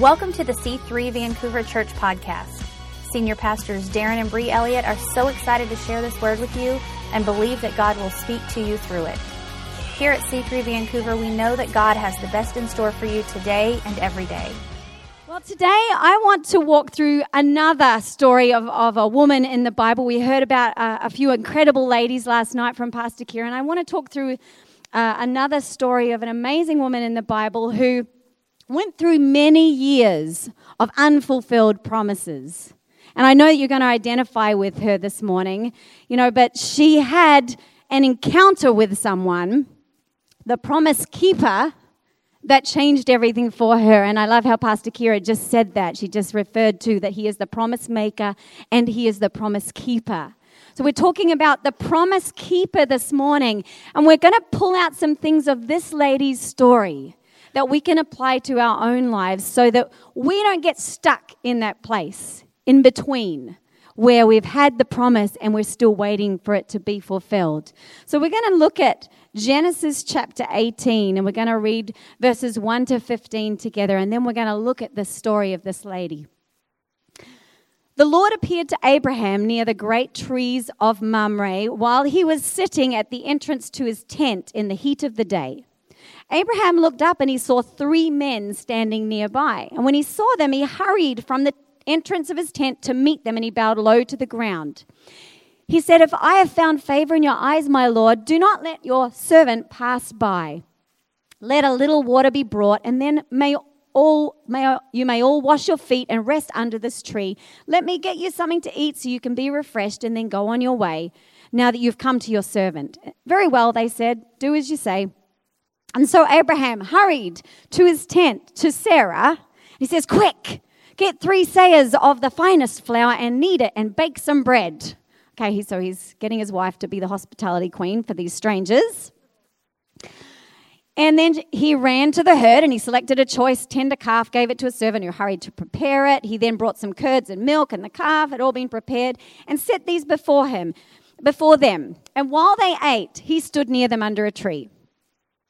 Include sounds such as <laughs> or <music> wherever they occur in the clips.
Welcome to the C3 Vancouver Church podcast. Senior pastors Darren and Bree Elliott are so excited to share this word with you and believe that God will speak to you through it. Here at C3 Vancouver, we know that God has the best in store for you today and every day. Well, today I want to walk through another story of, of a woman in the Bible. We heard about uh, a few incredible ladies last night from Pastor Kieran. I want to talk through uh, another story of an amazing woman in the Bible who went through many years of unfulfilled promises. And I know that you're going to identify with her this morning, you know, but she had an encounter with someone, the promise keeper, that changed everything for her. And I love how Pastor Kira just said that. She just referred to that he is the promise maker and he is the promise keeper. So we're talking about the promise keeper this morning. And we're going to pull out some things of this lady's story that we can apply to our own lives so that we don't get stuck in that place in between where we've had the promise and we're still waiting for it to be fulfilled. So we're going to look at Genesis chapter 18 and we're going to read verses 1 to 15 together and then we're going to look at the story of this lady. The Lord appeared to Abraham near the great trees of Mamre while he was sitting at the entrance to his tent in the heat of the day. Abraham looked up and he saw three men standing nearby. And when he saw them, he hurried from the entrance of his tent to meet them and he bowed low to the ground. He said, If I have found favor in your eyes, my Lord, do not let your servant pass by. Let a little water be brought, and then may all may you may all wash your feet and rest under this tree. Let me get you something to eat so you can be refreshed and then go on your way. Now that you've come to your servant. Very well, they said, do as you say. And so Abraham hurried to his tent to Sarah. He says, Quick, get three seahs of the finest flour and knead it and bake some bread. Okay, so he's getting his wife to be the hospitality queen for these strangers. And then he ran to the herd and he selected a choice tender calf, gave it to a servant who hurried to prepare it. He then brought some curds and milk, and the calf had all been prepared, and set these before him, before them. And while they ate, he stood near them under a tree.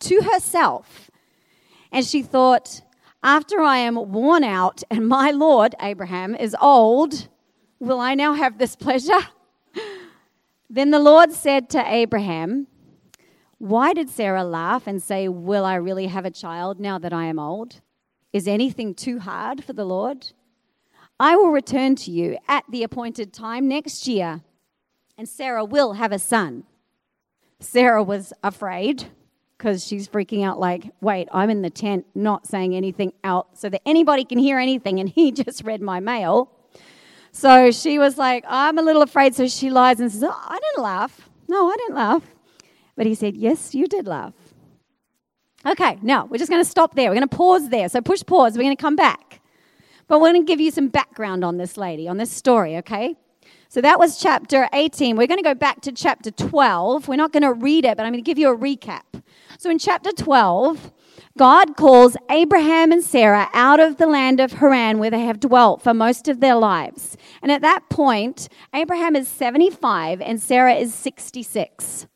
to herself. And she thought, after I am worn out and my Lord, Abraham, is old, will I now have this pleasure? <laughs> then the Lord said to Abraham, Why did Sarah laugh and say, Will I really have a child now that I am old? Is anything too hard for the Lord? I will return to you at the appointed time next year, and Sarah will have a son. Sarah was afraid because she's freaking out like, wait, I'm in the tent not saying anything out so that anybody can hear anything. And he <laughs> just read my mail. So she was like, I'm a little afraid. So she lies and says, oh, I didn't laugh. No, I didn't laugh. But he said, Yes, you did laugh. Okay, now we're just going to stop there. We're going to pause there. So push pause. We're going to come back. But we're going to give you some background on this lady, on this story, okay? So that was chapter 18. We're going to go back to chapter 12. We're not going to read it, but I'm going to give you a recap. So in chapter 12, God calls Abraham and Sarah out of the land of Haran where they have dwelt for most of their lives. And at that point, Abraham is 75 and Sarah is 66.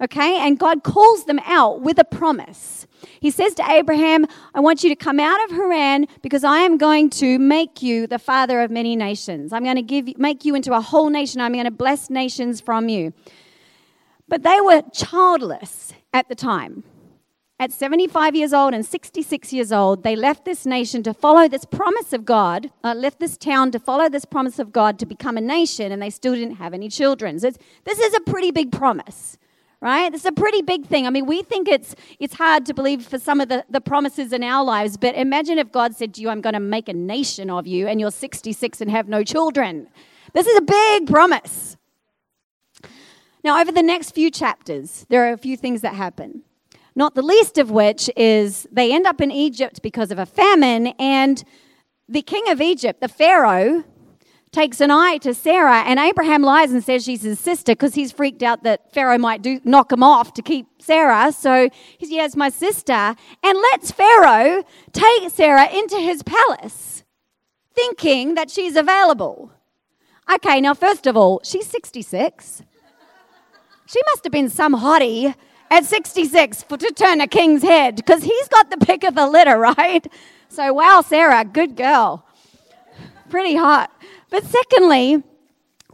Okay? And God calls them out with a promise. He says to Abraham, I want you to come out of Haran because I am going to make you the father of many nations. I'm going to give make you into a whole nation. I'm going to bless nations from you. But they were childless at the time at 75 years old and 66 years old, they left this nation to follow this promise of God, uh, left this town to follow this promise of God to become a nation, and they still didn't have any children. So this is a pretty big promise, right? This is a pretty big thing. I mean, we think it's, it's hard to believe for some of the, the promises in our lives, but imagine if God said to you, I'm going to make a nation of you, and you're 66 and have no children. This is a big promise. Now, over the next few chapters, there are a few things that happen. Not the least of which is they end up in Egypt because of a famine, and the king of Egypt, the Pharaoh, takes an eye to Sarah, and Abraham lies and says she's his sister because he's freaked out that Pharaoh might do, knock him off to keep Sarah. So he says, My sister, and lets Pharaoh take Sarah into his palace, thinking that she's available. Okay, now, first of all, she's 66. She must have been some hottie at 66 for, to turn a king's head because he's got the pick of the litter, <laughs> right? So, wow, Sarah, good girl. Pretty hot. But secondly,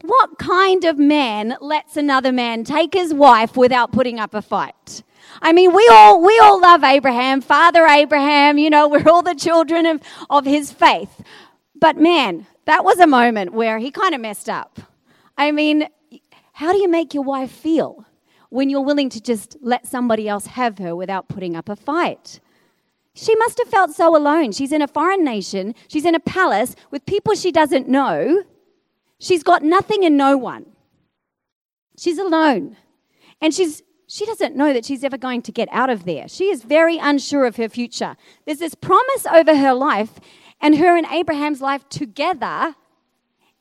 what kind of man lets another man take his wife without putting up a fight? I mean, we all, we all love Abraham, Father Abraham, you know, <laughs> we're all the children of, of his faith. But man, that was a moment where he kind of messed up. I mean, how do you make your wife feel when you're willing to just let somebody else have her without putting up a fight? She must have felt so alone. She's in a foreign nation, she's in a palace with people she doesn't know. She's got nothing and no one. She's alone. And she's she doesn't know that she's ever going to get out of there. She is very unsure of her future. There's this promise over her life and her and Abraham's life together,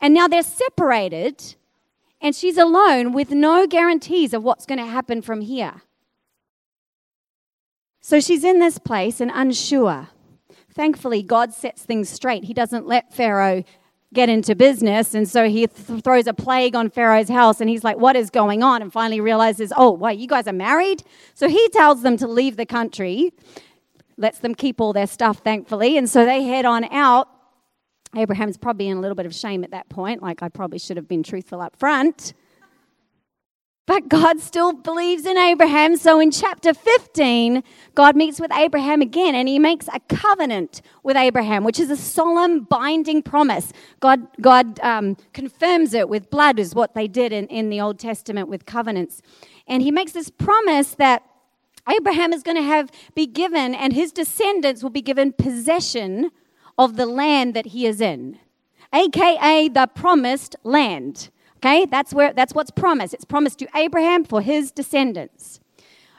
and now they're separated, and she's alone with no guarantees of what's going to happen from here. So she's in this place and unsure. Thankfully, God sets things straight. He doesn't let Pharaoh get into business. And so he th- throws a plague on Pharaoh's house and he's like, What is going on? And finally realizes, Oh, wait, you guys are married? So he tells them to leave the country, lets them keep all their stuff, thankfully. And so they head on out. Abraham's probably in a little bit of shame at that point, like I probably should have been truthful up front. But God still believes in Abraham. So in chapter 15, God meets with Abraham again and he makes a covenant with Abraham, which is a solemn, binding promise. God, God um, confirms it with blood, is what they did in, in the Old Testament with covenants. And he makes this promise that Abraham is going to have be given and his descendants will be given possession of the land that he is in, aka the promised land. Okay, that's where that's what's promised. It's promised to Abraham for his descendants.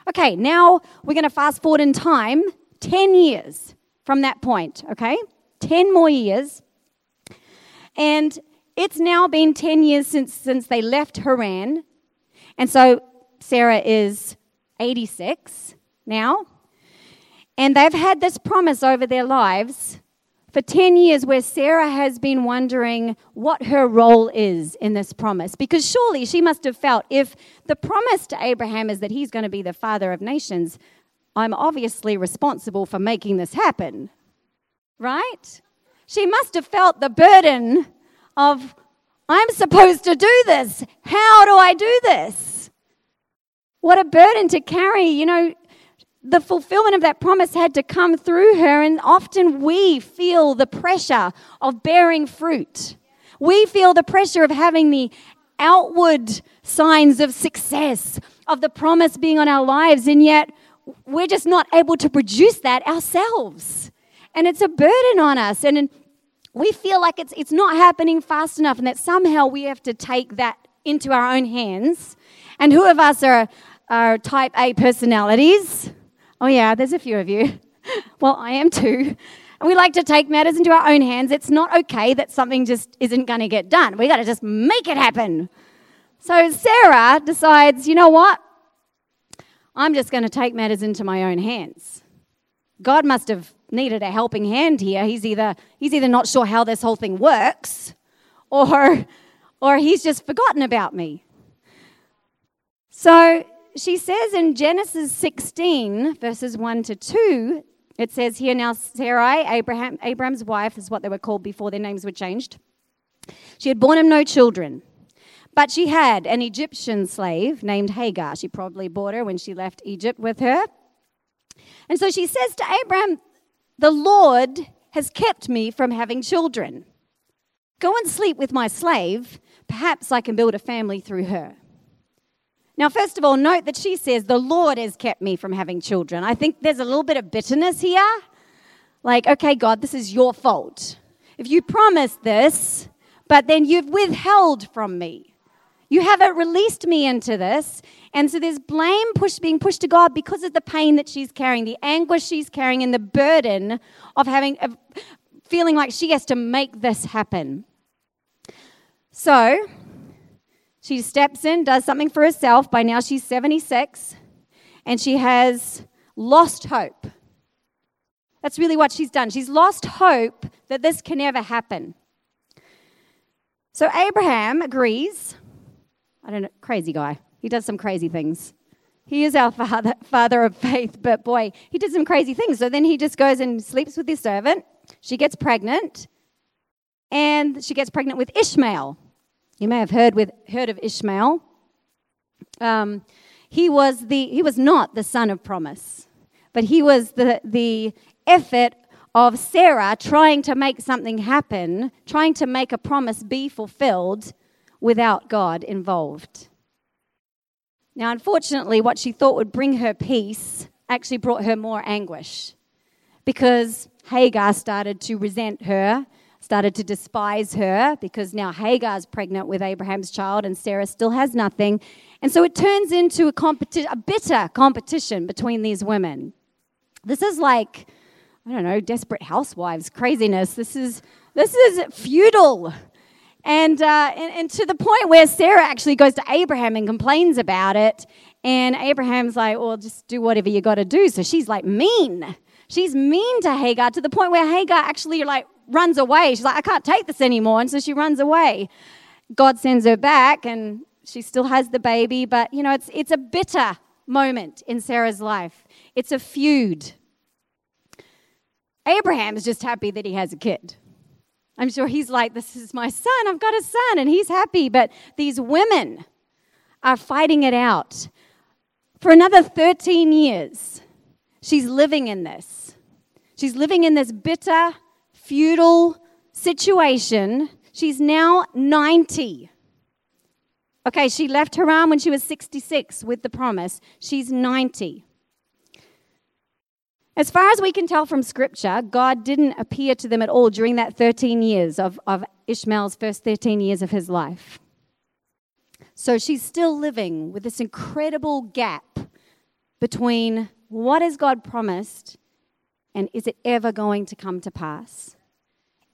Okay, now we're going to fast forward in time 10 years from that point, okay? 10 more years. And it's now been 10 years since since they left Haran. And so Sarah is 86 now. And they've had this promise over their lives for 10 years where Sarah has been wondering what her role is in this promise. Because surely she must have felt if the promise to Abraham is that he's going to be the father of nations, I'm obviously responsible for making this happen. Right? She must have felt the burden of, I'm supposed to do this. How do I do this? What a burden to carry. You know, the fulfillment of that promise had to come through her, and often we feel the pressure of bearing fruit. We feel the pressure of having the outward signs of success, of the promise being on our lives, and yet we're just not able to produce that ourselves. And it's a burden on us, and we feel like it's, it's not happening fast enough, and that somehow we have to take that into our own hands. And who of us are, are type A personalities? Oh, yeah, there's a few of you. <laughs> well, I am too. And we like to take matters into our own hands. It's not okay that something just isn't going to get done. We got to just make it happen. So Sarah decides, you know what? I'm just going to take matters into my own hands. God must have needed a helping hand here. He's either he's either not sure how this whole thing works or or he's just forgotten about me. So she says in Genesis 16, verses 1 to 2, it says here now Sarai, Abraham, Abraham's wife, is what they were called before their names were changed. She had borne him no children, but she had an Egyptian slave named Hagar. She probably bought her when she left Egypt with her. And so she says to Abraham, The Lord has kept me from having children. Go and sleep with my slave. Perhaps I can build a family through her. Now, first of all, note that she says, The Lord has kept me from having children. I think there's a little bit of bitterness here. Like, okay, God, this is your fault. If you promised this, but then you've withheld from me, you haven't released me into this. And so there's blame push, being pushed to God because of the pain that she's carrying, the anguish she's carrying, and the burden of having, of feeling like she has to make this happen. So she steps in, does something for herself. By now she's 76, and she has lost hope. That's really what she's done. She's lost hope that this can ever happen. So Abraham agrees. I don't know, crazy guy. He does some crazy things. He is our father, <laughs> father of faith, but boy, he did some crazy things. So then he just goes and sleeps with his servant. She gets pregnant, and she gets pregnant with Ishmael. You may have heard with heard of Ishmael. Um, he was the he was not the son of promise, but he was the the effort of Sarah trying to make something happen, trying to make a promise be fulfilled without God involved. Now, unfortunately, what she thought would bring her peace actually brought her more anguish because Hagar started to resent her, started to despise her because now Hagar's pregnant with Abraham's child and Sarah still has nothing. And so it turns into a, competi- a bitter competition between these women. This is like I don't know, desperate housewives craziness. This is this is feudal. And, uh, and, and to the point where Sarah actually goes to Abraham and complains about it. And Abraham's like, well, just do whatever you got to do. So she's like mean. She's mean to Hagar to the point where Hagar actually like runs away. She's like, I can't take this anymore. And so she runs away. God sends her back and she still has the baby. But, you know, it's, it's a bitter moment in Sarah's life. It's a feud. Abraham is just happy that he has a kid. I'm sure he's like, This is my son. I've got a son. And he's happy. But these women are fighting it out. For another 13 years, she's living in this. She's living in this bitter, feudal situation. She's now 90. Okay, she left Haran when she was 66 with the promise. She's 90. As far as we can tell from Scripture, God didn't appear to them at all during that 13 years of, of Ishmael's first 13 years of his life. So she's still living with this incredible gap between what has God promised and is it ever going to come to pass?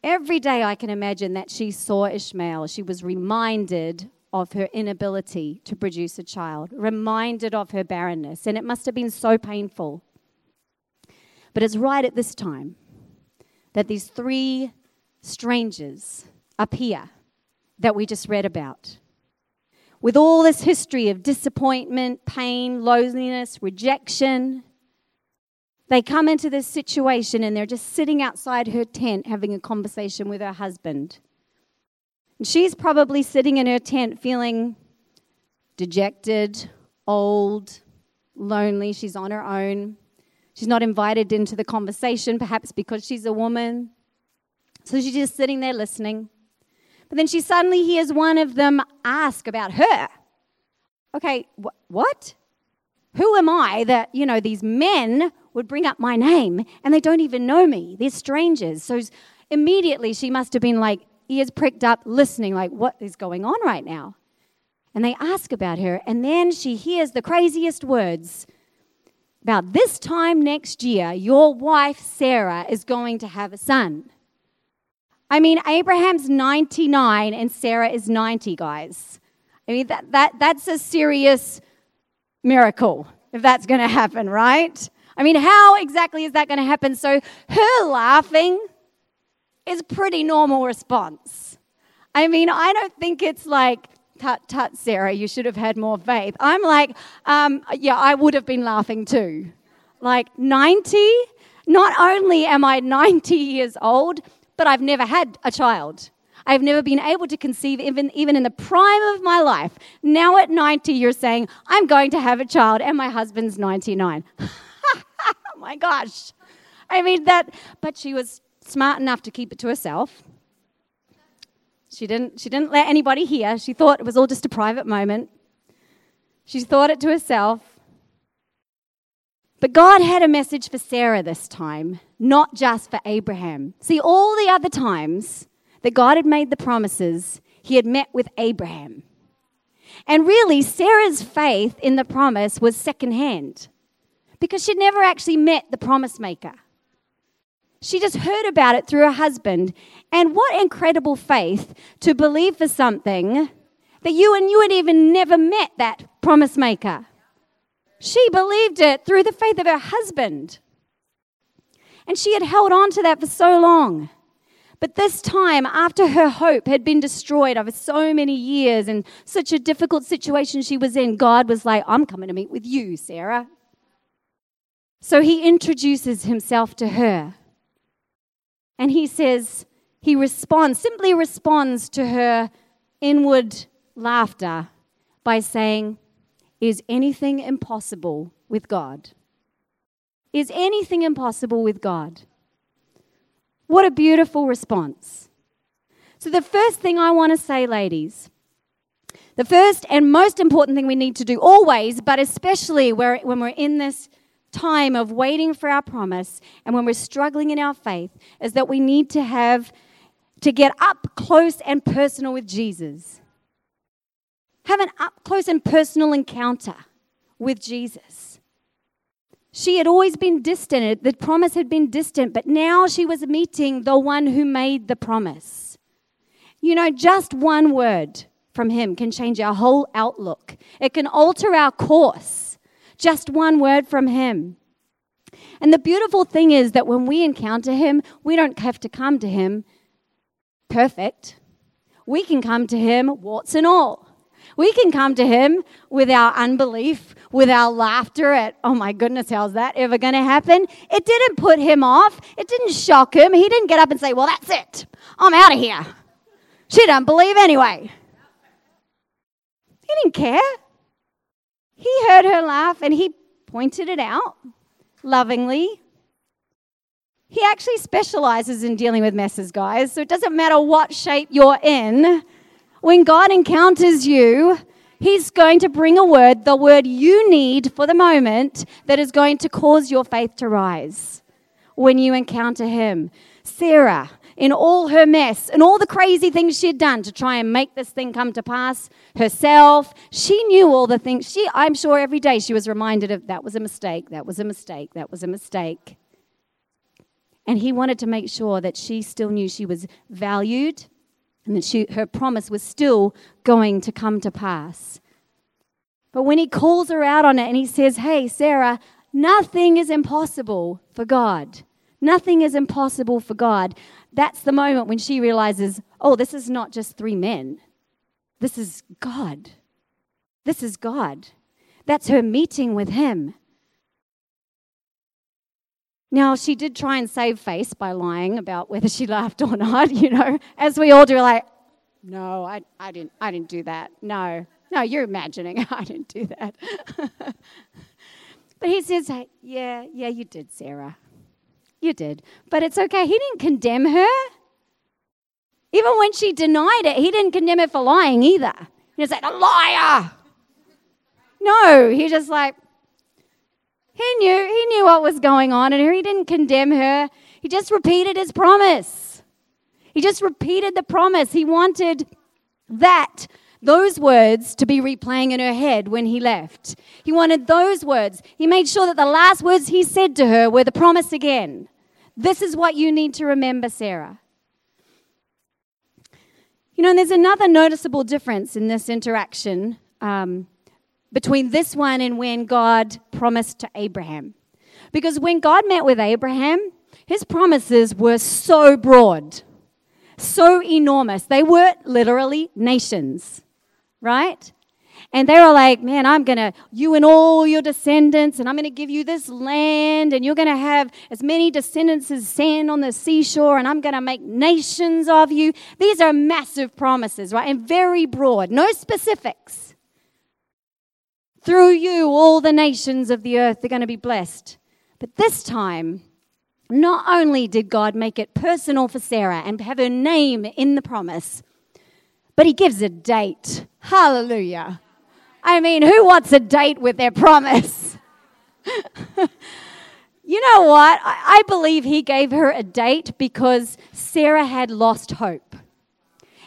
Every day I can imagine that she saw Ishmael, she was reminded of her inability to produce a child, reminded of her barrenness, and it must have been so painful. But it's right at this time that these three strangers appear that we just read about. With all this history of disappointment, pain, loneliness, rejection, they come into this situation and they're just sitting outside her tent having a conversation with her husband. And she's probably sitting in her tent feeling dejected, old, lonely. She's on her own. She's not invited into the conversation, perhaps because she's a woman. So she's just sitting there listening. But then she suddenly hears one of them ask about her. Okay, wh- what? Who am I that, you know, these men would bring up my name and they don't even know me? They're strangers. So immediately she must have been like, ears pricked up, listening, like, what is going on right now? And they ask about her, and then she hears the craziest words about this time next year, your wife Sarah is going to have a son. I mean, Abraham's 99 and Sarah is 90, guys. I mean, that, that, that's a serious miracle if that's going to happen, right? I mean, how exactly is that going to happen? So, her laughing is pretty normal response. I mean, I don't think it's like tut, tut, Sarah, you should have had more faith. I'm like, um, yeah, I would have been laughing too. Like 90? Not only am I 90 years old, but I've never had a child. I've never been able to conceive even, even in the prime of my life. Now at 90, you're saying, I'm going to have a child, and my husband's 99. <laughs> my gosh. I mean, that, but she was smart enough to keep it to herself. She didn't, she didn't let anybody hear. She thought it was all just a private moment. She thought it to herself. But God had a message for Sarah this time, not just for Abraham. See, all the other times that God had made the promises, he had met with Abraham. And really, Sarah's faith in the promise was secondhand because she'd never actually met the promise maker. She just heard about it through her husband. And what incredible faith to believe for something that you and you had even never met that promise maker. She believed it through the faith of her husband. And she had held on to that for so long. But this time, after her hope had been destroyed over so many years and such a difficult situation she was in, God was like, I'm coming to meet with you, Sarah. So he introduces himself to her. And he says, he responds, simply responds to her inward laughter by saying, Is anything impossible with God? Is anything impossible with God? What a beautiful response. So, the first thing I want to say, ladies, the first and most important thing we need to do always, but especially where, when we're in this time of waiting for our promise and when we're struggling in our faith, is that we need to have to get up close and personal with Jesus. Have an up close and personal encounter with Jesus. She had always been distant. The promise had been distant, but now she was meeting the one who made the promise. You know, just one word from him can change our whole outlook, it can alter our course. Just one word from him. And the beautiful thing is that when we encounter him, we don't have to come to him perfect. We can come to him warts and all. We can come to Him with our unbelief, with our laughter at, oh my goodness, how's that ever going to happen? It didn't put Him off. It didn't shock Him. He didn't get up and say, well, that's it. I'm out of here. She don't believe anyway. He didn't care. He heard her laugh and he pointed it out lovingly. He actually specializes in dealing with messes, guys. So it doesn't matter what shape you're in. When God encounters you, He's going to bring a word, the word you need for the moment, that is going to cause your faith to rise when you encounter Him. Sarah, in all her mess and all the crazy things she had done to try and make this thing come to pass herself, she knew all the things. She, I'm sure every day she was reminded of that was a mistake, that was a mistake, that was a mistake. And he wanted to make sure that she still knew she was valued and that she, her promise was still going to come to pass. But when he calls her out on it and he says, Hey, Sarah, nothing is impossible for God. Nothing is impossible for God. That's the moment when she realizes, oh, this is not just three men. This is God. This is God. That's her meeting with Him. Now, she did try and save face by lying about whether she <laughs> laughed or not, you know, as we all do, like, no, I, I, didn't, I didn't do that. No, no, you're imagining. <laughs> I didn't do that. <laughs> but he says, yeah, yeah, you did, Sarah. You did. But it's okay. He didn't condemn her. Even when she denied it, he didn't condemn her for lying either. He was like, a liar. No, he just like, he knew, he knew what was going on and he didn't condemn her. He just repeated his promise. He just repeated the promise. He wanted that, those words to be replaying in her head when he left. He wanted those words. He made sure that the last words he said to her were the promise again. This is what you need to remember, Sarah. You know, and there's another noticeable difference in this interaction um, between this one and when God promised to Abraham. Because when God met with Abraham, his promises were so broad, so enormous. They were literally nations, right? And they were like, man, I'm going to, you and all your descendants, and I'm going to give you this land, and you're going to have as many descendants as sand on the seashore, and I'm going to make nations of you. These are massive promises, right? And very broad, no specifics. Through you, all the nations of the earth are going to be blessed. But this time, not only did God make it personal for Sarah and have her name in the promise, but he gives a date. Hallelujah. I mean, who wants a date with their promise? <laughs> you know what? I believe he gave her a date because Sarah had lost hope.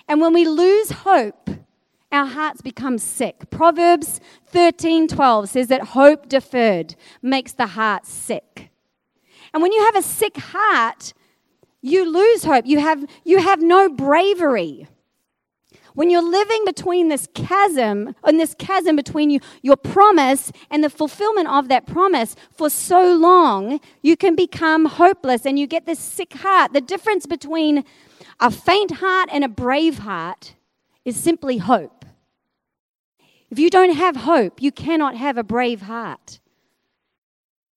And when we lose hope, our hearts become sick. Proverbs 13:12 says that hope deferred makes the heart sick. And when you have a sick heart, you lose hope. You have, you have no bravery. When you're living between this chasm, and this chasm between you, your promise and the fulfillment of that promise for so long, you can become hopeless and you get this sick heart. The difference between a faint heart and a brave heart is simply hope. If you don't have hope, you cannot have a brave heart.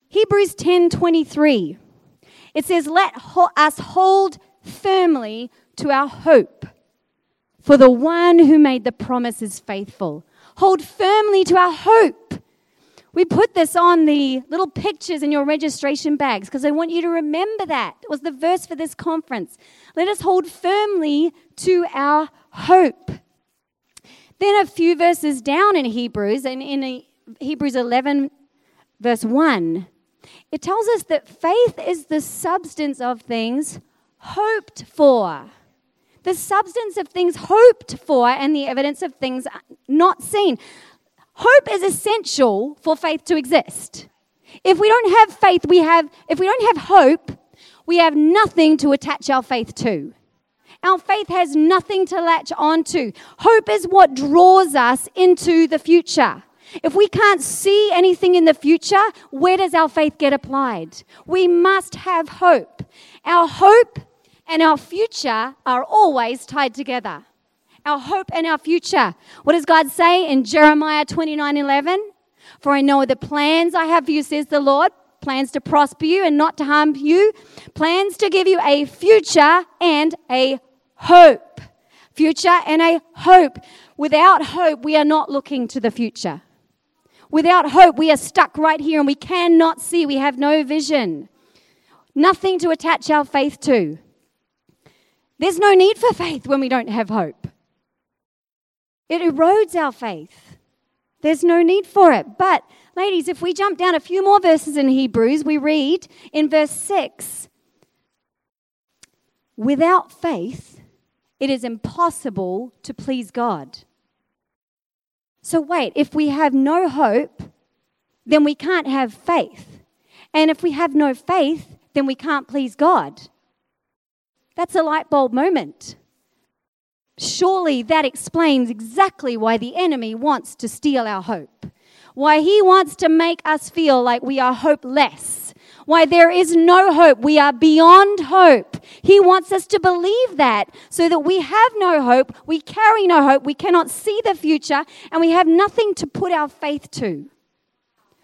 Hebrews 10:23 it says let us hold firmly to our hope for the one who made the promise is faithful. Hold firmly to our hope. We put this on the little pictures in your registration bags because I want you to remember that. It was the verse for this conference. Let us hold firmly to our hope. Then a few verses down in Hebrews, and in Hebrews 11, verse 1, it tells us that faith is the substance of things hoped for the substance of things hoped for and the evidence of things not seen. Hope is essential for faith to exist. If we don't have faith, we have, if we don't have hope, we have nothing to attach our faith to. Our faith has nothing to latch onto. Hope is what draws us into the future. If we can't see anything in the future, where does our faith get applied? We must have hope. Our hope and our future are always tied together. Our hope and our future. What does God say in Jeremiah 29 11? For I know the plans I have for you, says the Lord plans to prosper you and not to harm you, plans to give you a future and a hope. Future and a hope. Without hope, we are not looking to the future. Without hope, we are stuck right here and we cannot see. We have no vision. Nothing to attach our faith to. There's no need for faith when we don't have hope. It erodes our faith. There's no need for it. But, ladies, if we jump down a few more verses in Hebrews, we read in verse 6 Without faith, it is impossible to please God. So, wait, if we have no hope, then we can't have faith. And if we have no faith, then we can't please God. That's a light bulb moment. Surely that explains exactly why the enemy wants to steal our hope, why he wants to make us feel like we are hopeless, why there is no hope, we are beyond hope. He wants us to believe that so that we have no hope, we carry no hope, we cannot see the future, and we have nothing to put our faith to.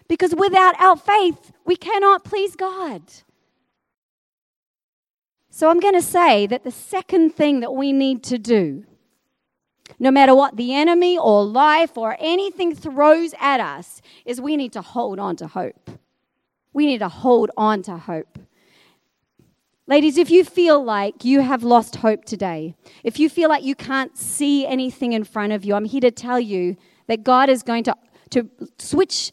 Because without our faith, we cannot please God. So I'm going to say that the second thing that we need to do, no matter what the enemy or life or anything throws at us, is we need to hold on to hope. We need to hold on to hope. Ladies, if you feel like you have lost hope today, if you feel like you can't see anything in front of you, I'm here to tell you that God is going to, to switch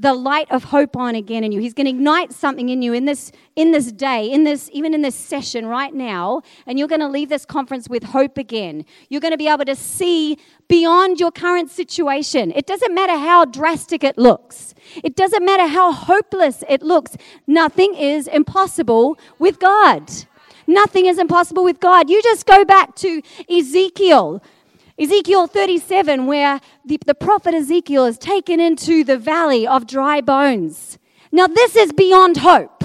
the light of hope on again in you. He's going to ignite something in you in this in this day, in this even in this session right now, and you're going to leave this conference with hope again. You're going to be able to see beyond your current situation. It doesn't matter how drastic it looks. It doesn't matter how hopeless it looks. Nothing is impossible with God. Nothing is impossible with God. You just go back to Ezekiel Ezekiel 37, where the, the prophet Ezekiel is taken into the valley of dry bones. Now, this is beyond hope.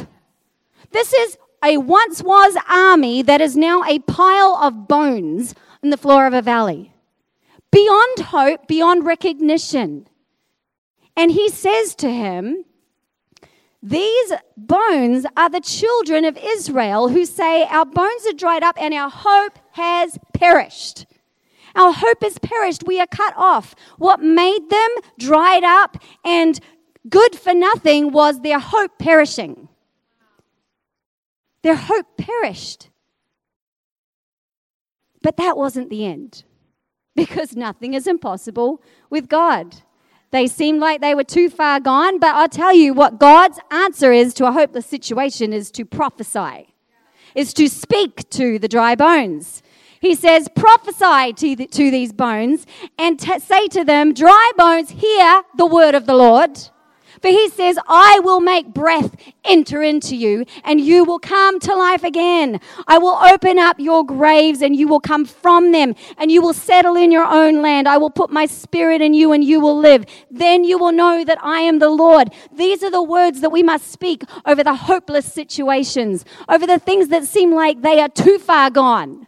This is a once was army that is now a pile of bones in the floor of a valley. Beyond hope, beyond recognition. And he says to him, These bones are the children of Israel who say, Our bones are dried up and our hope has perished. Our hope is perished. We are cut off. What made them dried up and good for nothing was their hope perishing. Their hope perished. But that wasn't the end because nothing is impossible with God. They seemed like they were too far gone, but I'll tell you what God's answer is to a hopeless situation is to prophesy, is to speak to the dry bones. He says, prophesy to, the, to these bones and t- say to them, dry bones, hear the word of the Lord. For he says, I will make breath enter into you, and you will come to life again. I will open up your graves, and you will come from them, and you will settle in your own land. I will put my spirit in you, and you will live. Then you will know that I am the Lord. These are the words that we must speak over the hopeless situations, over the things that seem like they are too far gone.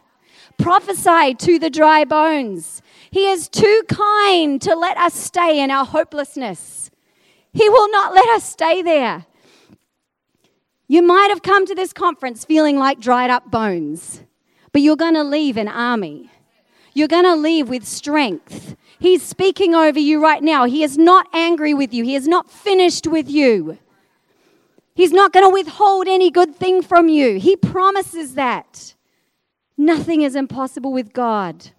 Prophesy to the dry bones. He is too kind to let us stay in our hopelessness. He will not let us stay there. You might have come to this conference feeling like dried up bones, but you're going to leave an army. You're going to leave with strength. He's speaking over you right now. He is not angry with you, He is not finished with you. He's not going to withhold any good thing from you. He promises that. Nothing is impossible with God.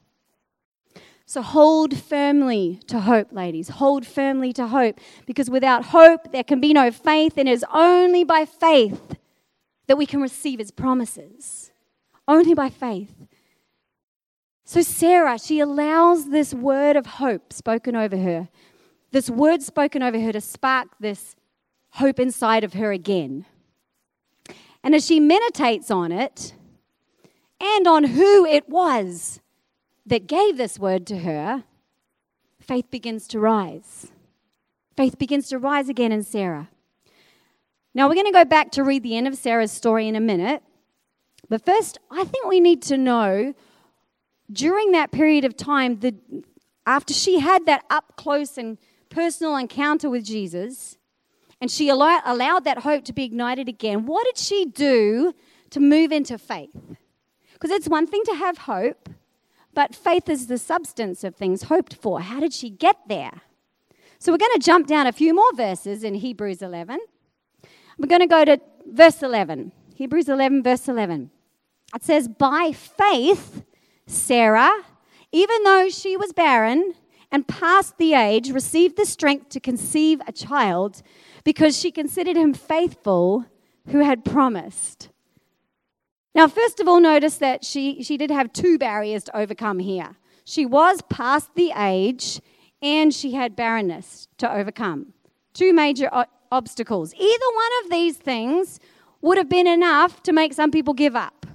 So hold firmly to hope, ladies. Hold firmly to hope because without hope, there can be no faith, and it is only by faith that we can receive his promises. Only by faith. So, Sarah, she allows this word of hope spoken over her, this word spoken over her to spark this hope inside of her again. And as she meditates on it, and on who it was that gave this word to her, faith begins to rise. Faith begins to rise again in Sarah. Now, we're going to go back to read the end of Sarah's story in a minute. But first, I think we need to know during that period of time, the, after she had that up close and personal encounter with Jesus, and she allowed, allowed that hope to be ignited again, what did she do to move into faith? Because it's one thing to have hope, but faith is the substance of things hoped for. How did she get there? So we're going to jump down a few more verses in Hebrews 11. We're going to go to verse 11. Hebrews 11, verse 11. It says, By faith, Sarah, even though she was barren and past the age, received the strength to conceive a child because she considered him faithful who had promised. Now, first of all, notice that she, she did have two barriers to overcome here. She was past the age and she had barrenness to overcome. Two major o- obstacles. Either one of these things would have been enough to make some people give up.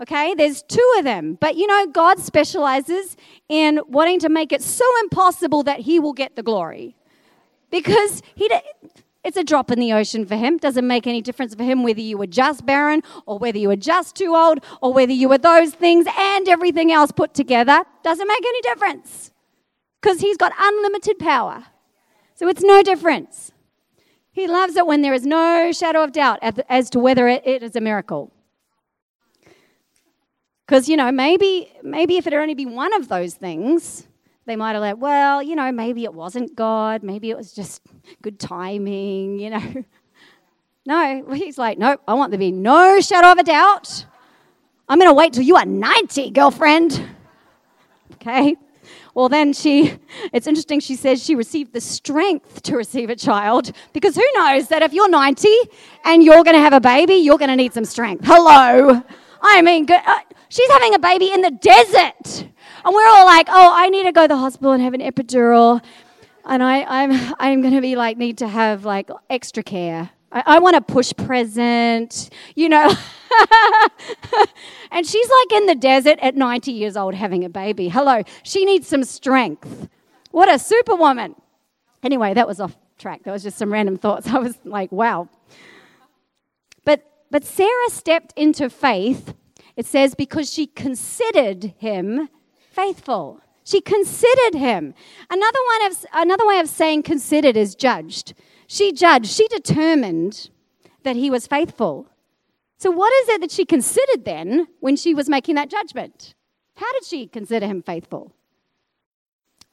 Okay, there's two of them. But you know, God specializes in wanting to make it so impossible that He will get the glory. Because He, it's a drop in the ocean for him. Doesn't make any difference for him whether you were just barren or whether you were just too old or whether you were those things and everything else put together. Doesn't make any difference because he's got unlimited power. So it's no difference. He loves it when there is no shadow of doubt as to whether it is a miracle. Because, you know, maybe, maybe if it had only been one of those things, they might have like, well, you know, maybe it wasn't God, maybe it was just good timing, you know. <laughs> No, <laughs> he's like, nope, I want there to be no shadow of a doubt. I'm going to wait till you are 90, girlfriend. <laughs> Okay. Well, then she, it's interesting, she says she received the strength to receive a child because who knows that if you're 90 and you're going to have a baby, you're going to need some strength. Hello. I mean, uh, she's having a baby in the desert. And we're all like, oh, I need to go to the hospital and have an epidural. And I, I'm, <laughs> I'm going to be like, need to have like extra care. I, I want a push present, you know. <laughs> and she's like in the desert at 90 years old having a baby. Hello. She needs some strength. What a superwoman. Anyway, that was off track. That was just some random thoughts. <laughs> I was like, wow. But, but Sarah stepped into faith, it says, because she considered him faithful. She considered him. Another, one of, another way of saying considered is judged. She judged, she determined that he was faithful. So, what is it that she considered then when she was making that judgment? How did she consider him faithful?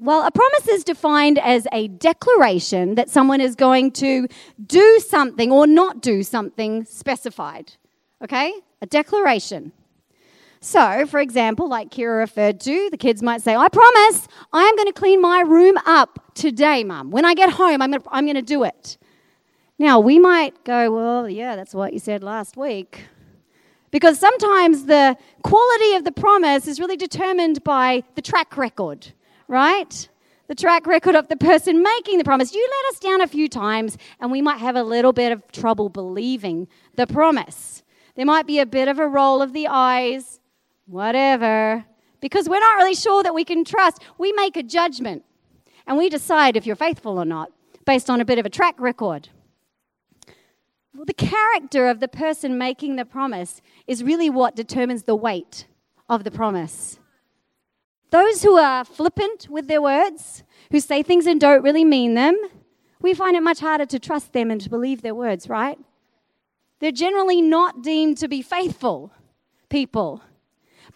Well, a promise is defined as a declaration that someone is going to do something or not do something specified. Okay? A declaration. So, for example, like Kira referred to, the kids might say, I promise I'm going to clean my room up today, mum. When I get home, I'm going to do it. Now, we might go, well, yeah, that's what you said last week. Because sometimes the quality of the promise is really determined by the track record, right? the track record of the person making the promise. You let us down a few times, and we might have a little bit of trouble believing the promise. There might be a bit of a roll of the eyes, whatever, because we're not really sure that we can trust. We make a judgment, and we decide if you're faithful or not based on a bit of a track record. Well, the character of the person making the promise is really what determines the weight of the promise. Those who are flippant with their words, who say things and don't really mean them, we find it much harder to trust them and to believe their words, right? They're generally not deemed to be faithful people.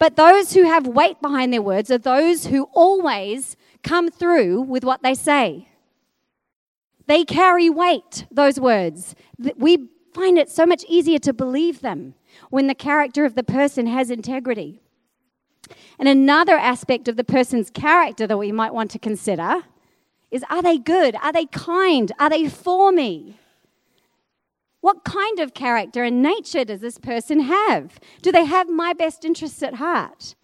But those who have weight behind their words are those who always come through with what they say. They carry weight, those words. We find it so much easier to believe them when the character of the person has integrity. And another aspect of the person's character that we might want to consider is are they good? Are they kind? Are they for me? What kind of character and nature does this person have? Do they have my best interests at heart?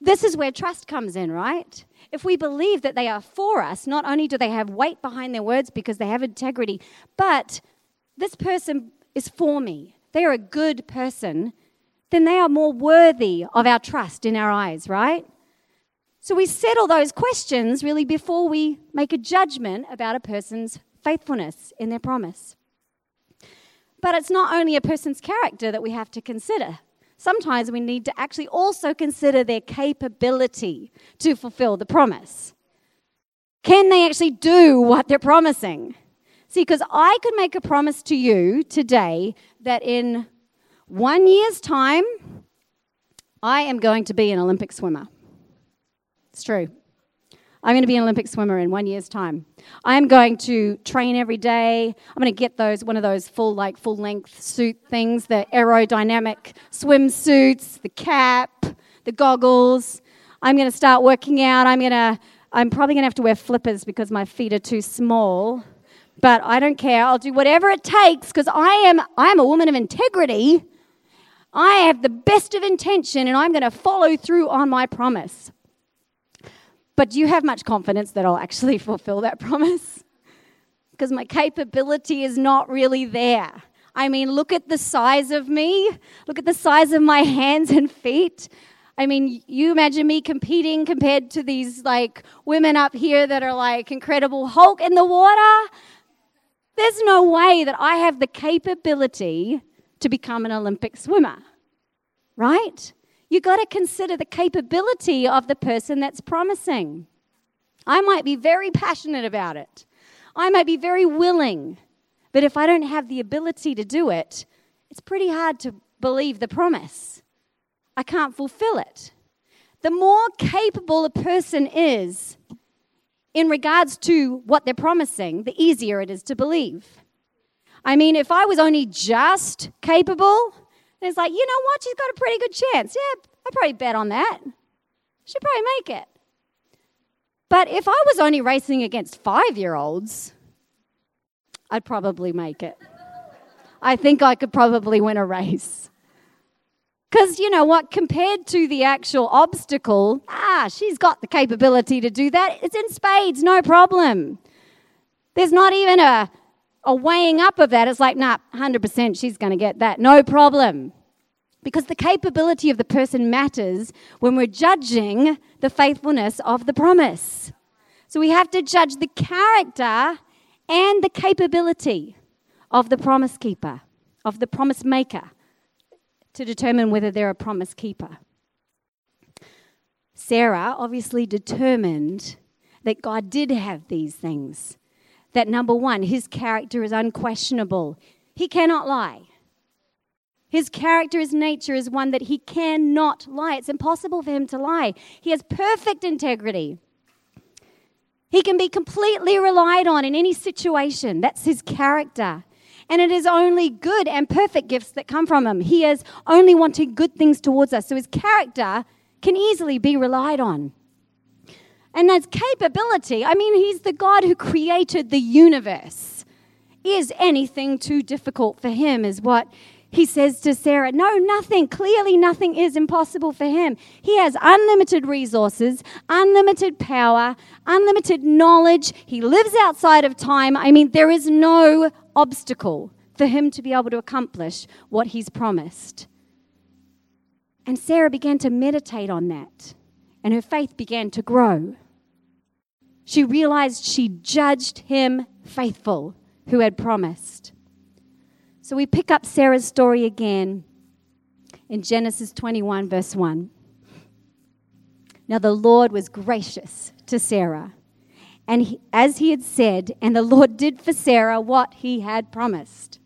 This is where trust comes in, right? If we believe that they are for us, not only do they have weight behind their words because they have integrity, but this person is for me. They are a good person then they are more worthy of our trust in our eyes, right? So we settle those questions really before we make a judgment about a person's faithfulness in their promise. But it's not only a person's character that we have to consider. Sometimes we need to actually also consider their capability to fulfill the promise. Can they actually do what they're promising? See, because I could make a promise to you today that in one year's time, I am going to be an Olympic swimmer. It's true. I'm going to be an Olympic swimmer in one year's time. I am going to train every day. I'm going to get those one of those full like full length suit things, the aerodynamic swimsuits, the cap, the goggles. I'm going to start working out. I'm going to I'm probably going to have to wear flippers because my feet are too small. But I don't care. I'll do whatever it takes because I am I am a woman of integrity I have the best of intention and I'm going to follow through on my promise. But do you have much confidence that I'll actually <laughs> fulfill that promise? Because my capability is not really there. I mean, look at the size of me, look at the size of my hands and feet. I mean, you imagine me competing compared to these like women up here that are like incredible Hulk in the water. There's no way that I have the capability to become an Olympic swimmer, right? You got to consider the capability of the person that's promising. I might be very passionate about it. I might be very willing. But if I don't have the ability to do it, it's pretty hard to believe the promise. I can't fulfill it. The more capable a person is in regards to what they're promising, the easier it is to believe. I mean, if I was only just capable, it's like, you know what? She's got a pretty good chance. Yeah, I'd probably bet on that. She'd probably make it. But if I was only racing against five year olds, I'd probably make it. I think I could probably win a race. Because you know what? Compared to the actual obstacle, ah, she's got the capability to do that. It's in spades, no problem. There's not even a a weighing up of that, it's like, nah, 100% she's going to get that. No problem. Because the capability of the person matters when we're judging the faithfulness of the promise. So we have to judge the character and the capability of the promise keeper, of the promise maker, to determine whether they're a promise keeper. Sarah obviously determined that God did have these things that number one, his character is unquestionable. He cannot lie. His character, his nature is one that he cannot lie. It's impossible for him to lie. He has perfect integrity. He can be completely relied on in any situation. That's his character. And it is only good and perfect gifts that come from him. He is only wanting good things towards us. So his character can easily be relied on. And as capability, I mean, he's the God who created the universe. Is anything too difficult for him, is what he says to Sarah, No, nothing. Clearly, nothing is impossible for him. He has unlimited resources, unlimited power, unlimited knowledge. He lives outside of time. I mean, there is no obstacle for him to be able to accomplish what he's promised. And Sarah began to meditate on that, and her faith began to grow. She realized she judged him faithful who had promised. So we pick up Sarah's story again in Genesis 21, verse 1. Now the Lord was gracious to Sarah, and he, as he had said, and the Lord did for Sarah what he had promised.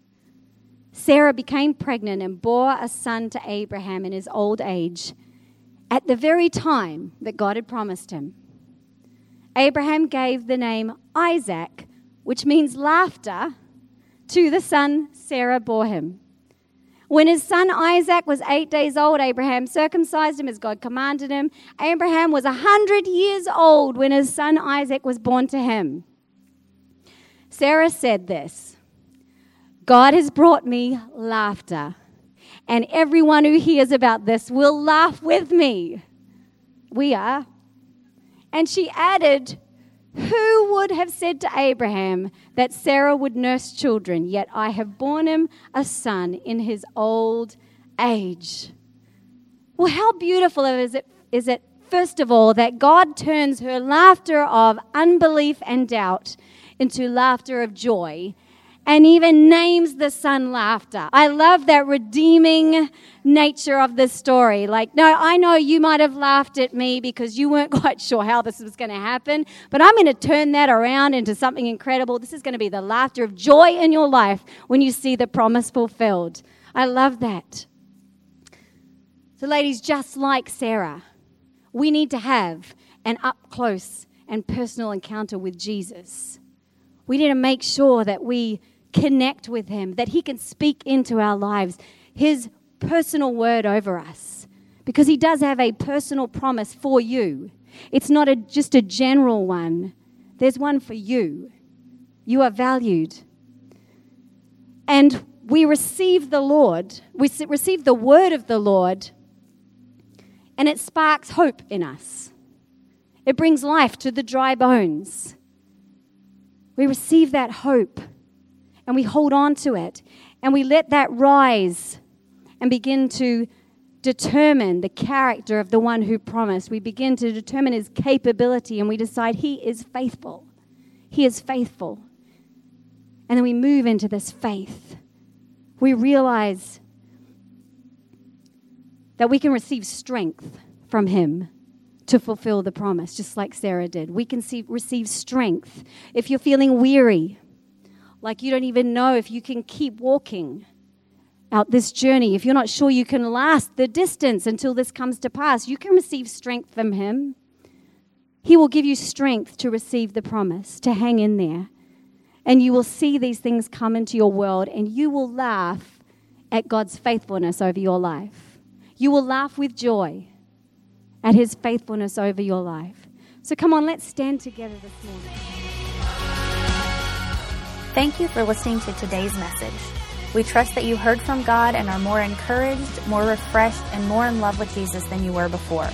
Sarah became pregnant and bore a son to Abraham in his old age, at the very time that God had promised him. Abraham gave the name Isaac, which means laughter to the son Sarah bore him. When his son Isaac was eight days old, Abraham circumcised him as God commanded him. Abraham was a hundred years old when his son Isaac was born to him. Sarah said this God has brought me laughter, and everyone who hears about this will laugh with me. We are. And she added, who would have said to Abraham that Sarah would nurse children? Yet I have borne him a son in his old age. Well, how beautiful is it, is it, first of all, that God turns her laughter of unbelief and doubt into laughter of joy and even names the son laughter. I love that redeeming nature of the story. Like, no, I know you might have laughed at me because you weren't <laughs> quite sure how this was going to happen, but I'm going to turn that around into something incredible. This is going to be the laughter of joy in your life when you see the promise fulfilled. I love that. So, ladies, just like Sarah, we need to have an up close and personal encounter with Jesus. We need to make sure that we connect with Him, that He can speak into our lives His personal word over us. Because He does have a personal promise for you. It's not a, just a general one, there's one for you. You are valued. And we receive the Lord, we receive the word of the Lord, and it sparks hope in us. It brings life to the dry bones. We receive that hope and we hold on to it and we let that rise and begin to determine the character of the one who promised. We begin to determine his capability and we decide he is faithful. He is faithful. And then we move into this faith. We realize that we can receive strength from him to fulfill the promise, just like Sarah did. We can see, receive strength. If you're feeling weary, like you don't even know if you can keep walking out this journey, if you're not sure you can last the distance until this comes to pass, you can receive strength from Him. He will give you strength to receive the promise, to hang in there. And you will see these things come into your world, and you will laugh at God's faithfulness over your life. You will laugh with joy at His faithfulness over your life. So come on, let's stand together this morning. Thank you for listening to today's message. We trust that you heard from God and are more encouraged, more refreshed, and more in love with Jesus than you were before.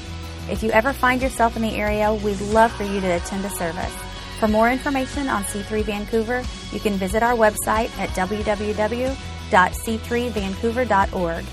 If you ever find yourself in the area, we'd love for you to attend a service. For more information on C3 Vancouver, you can visit our website at www.c3vancouver.org.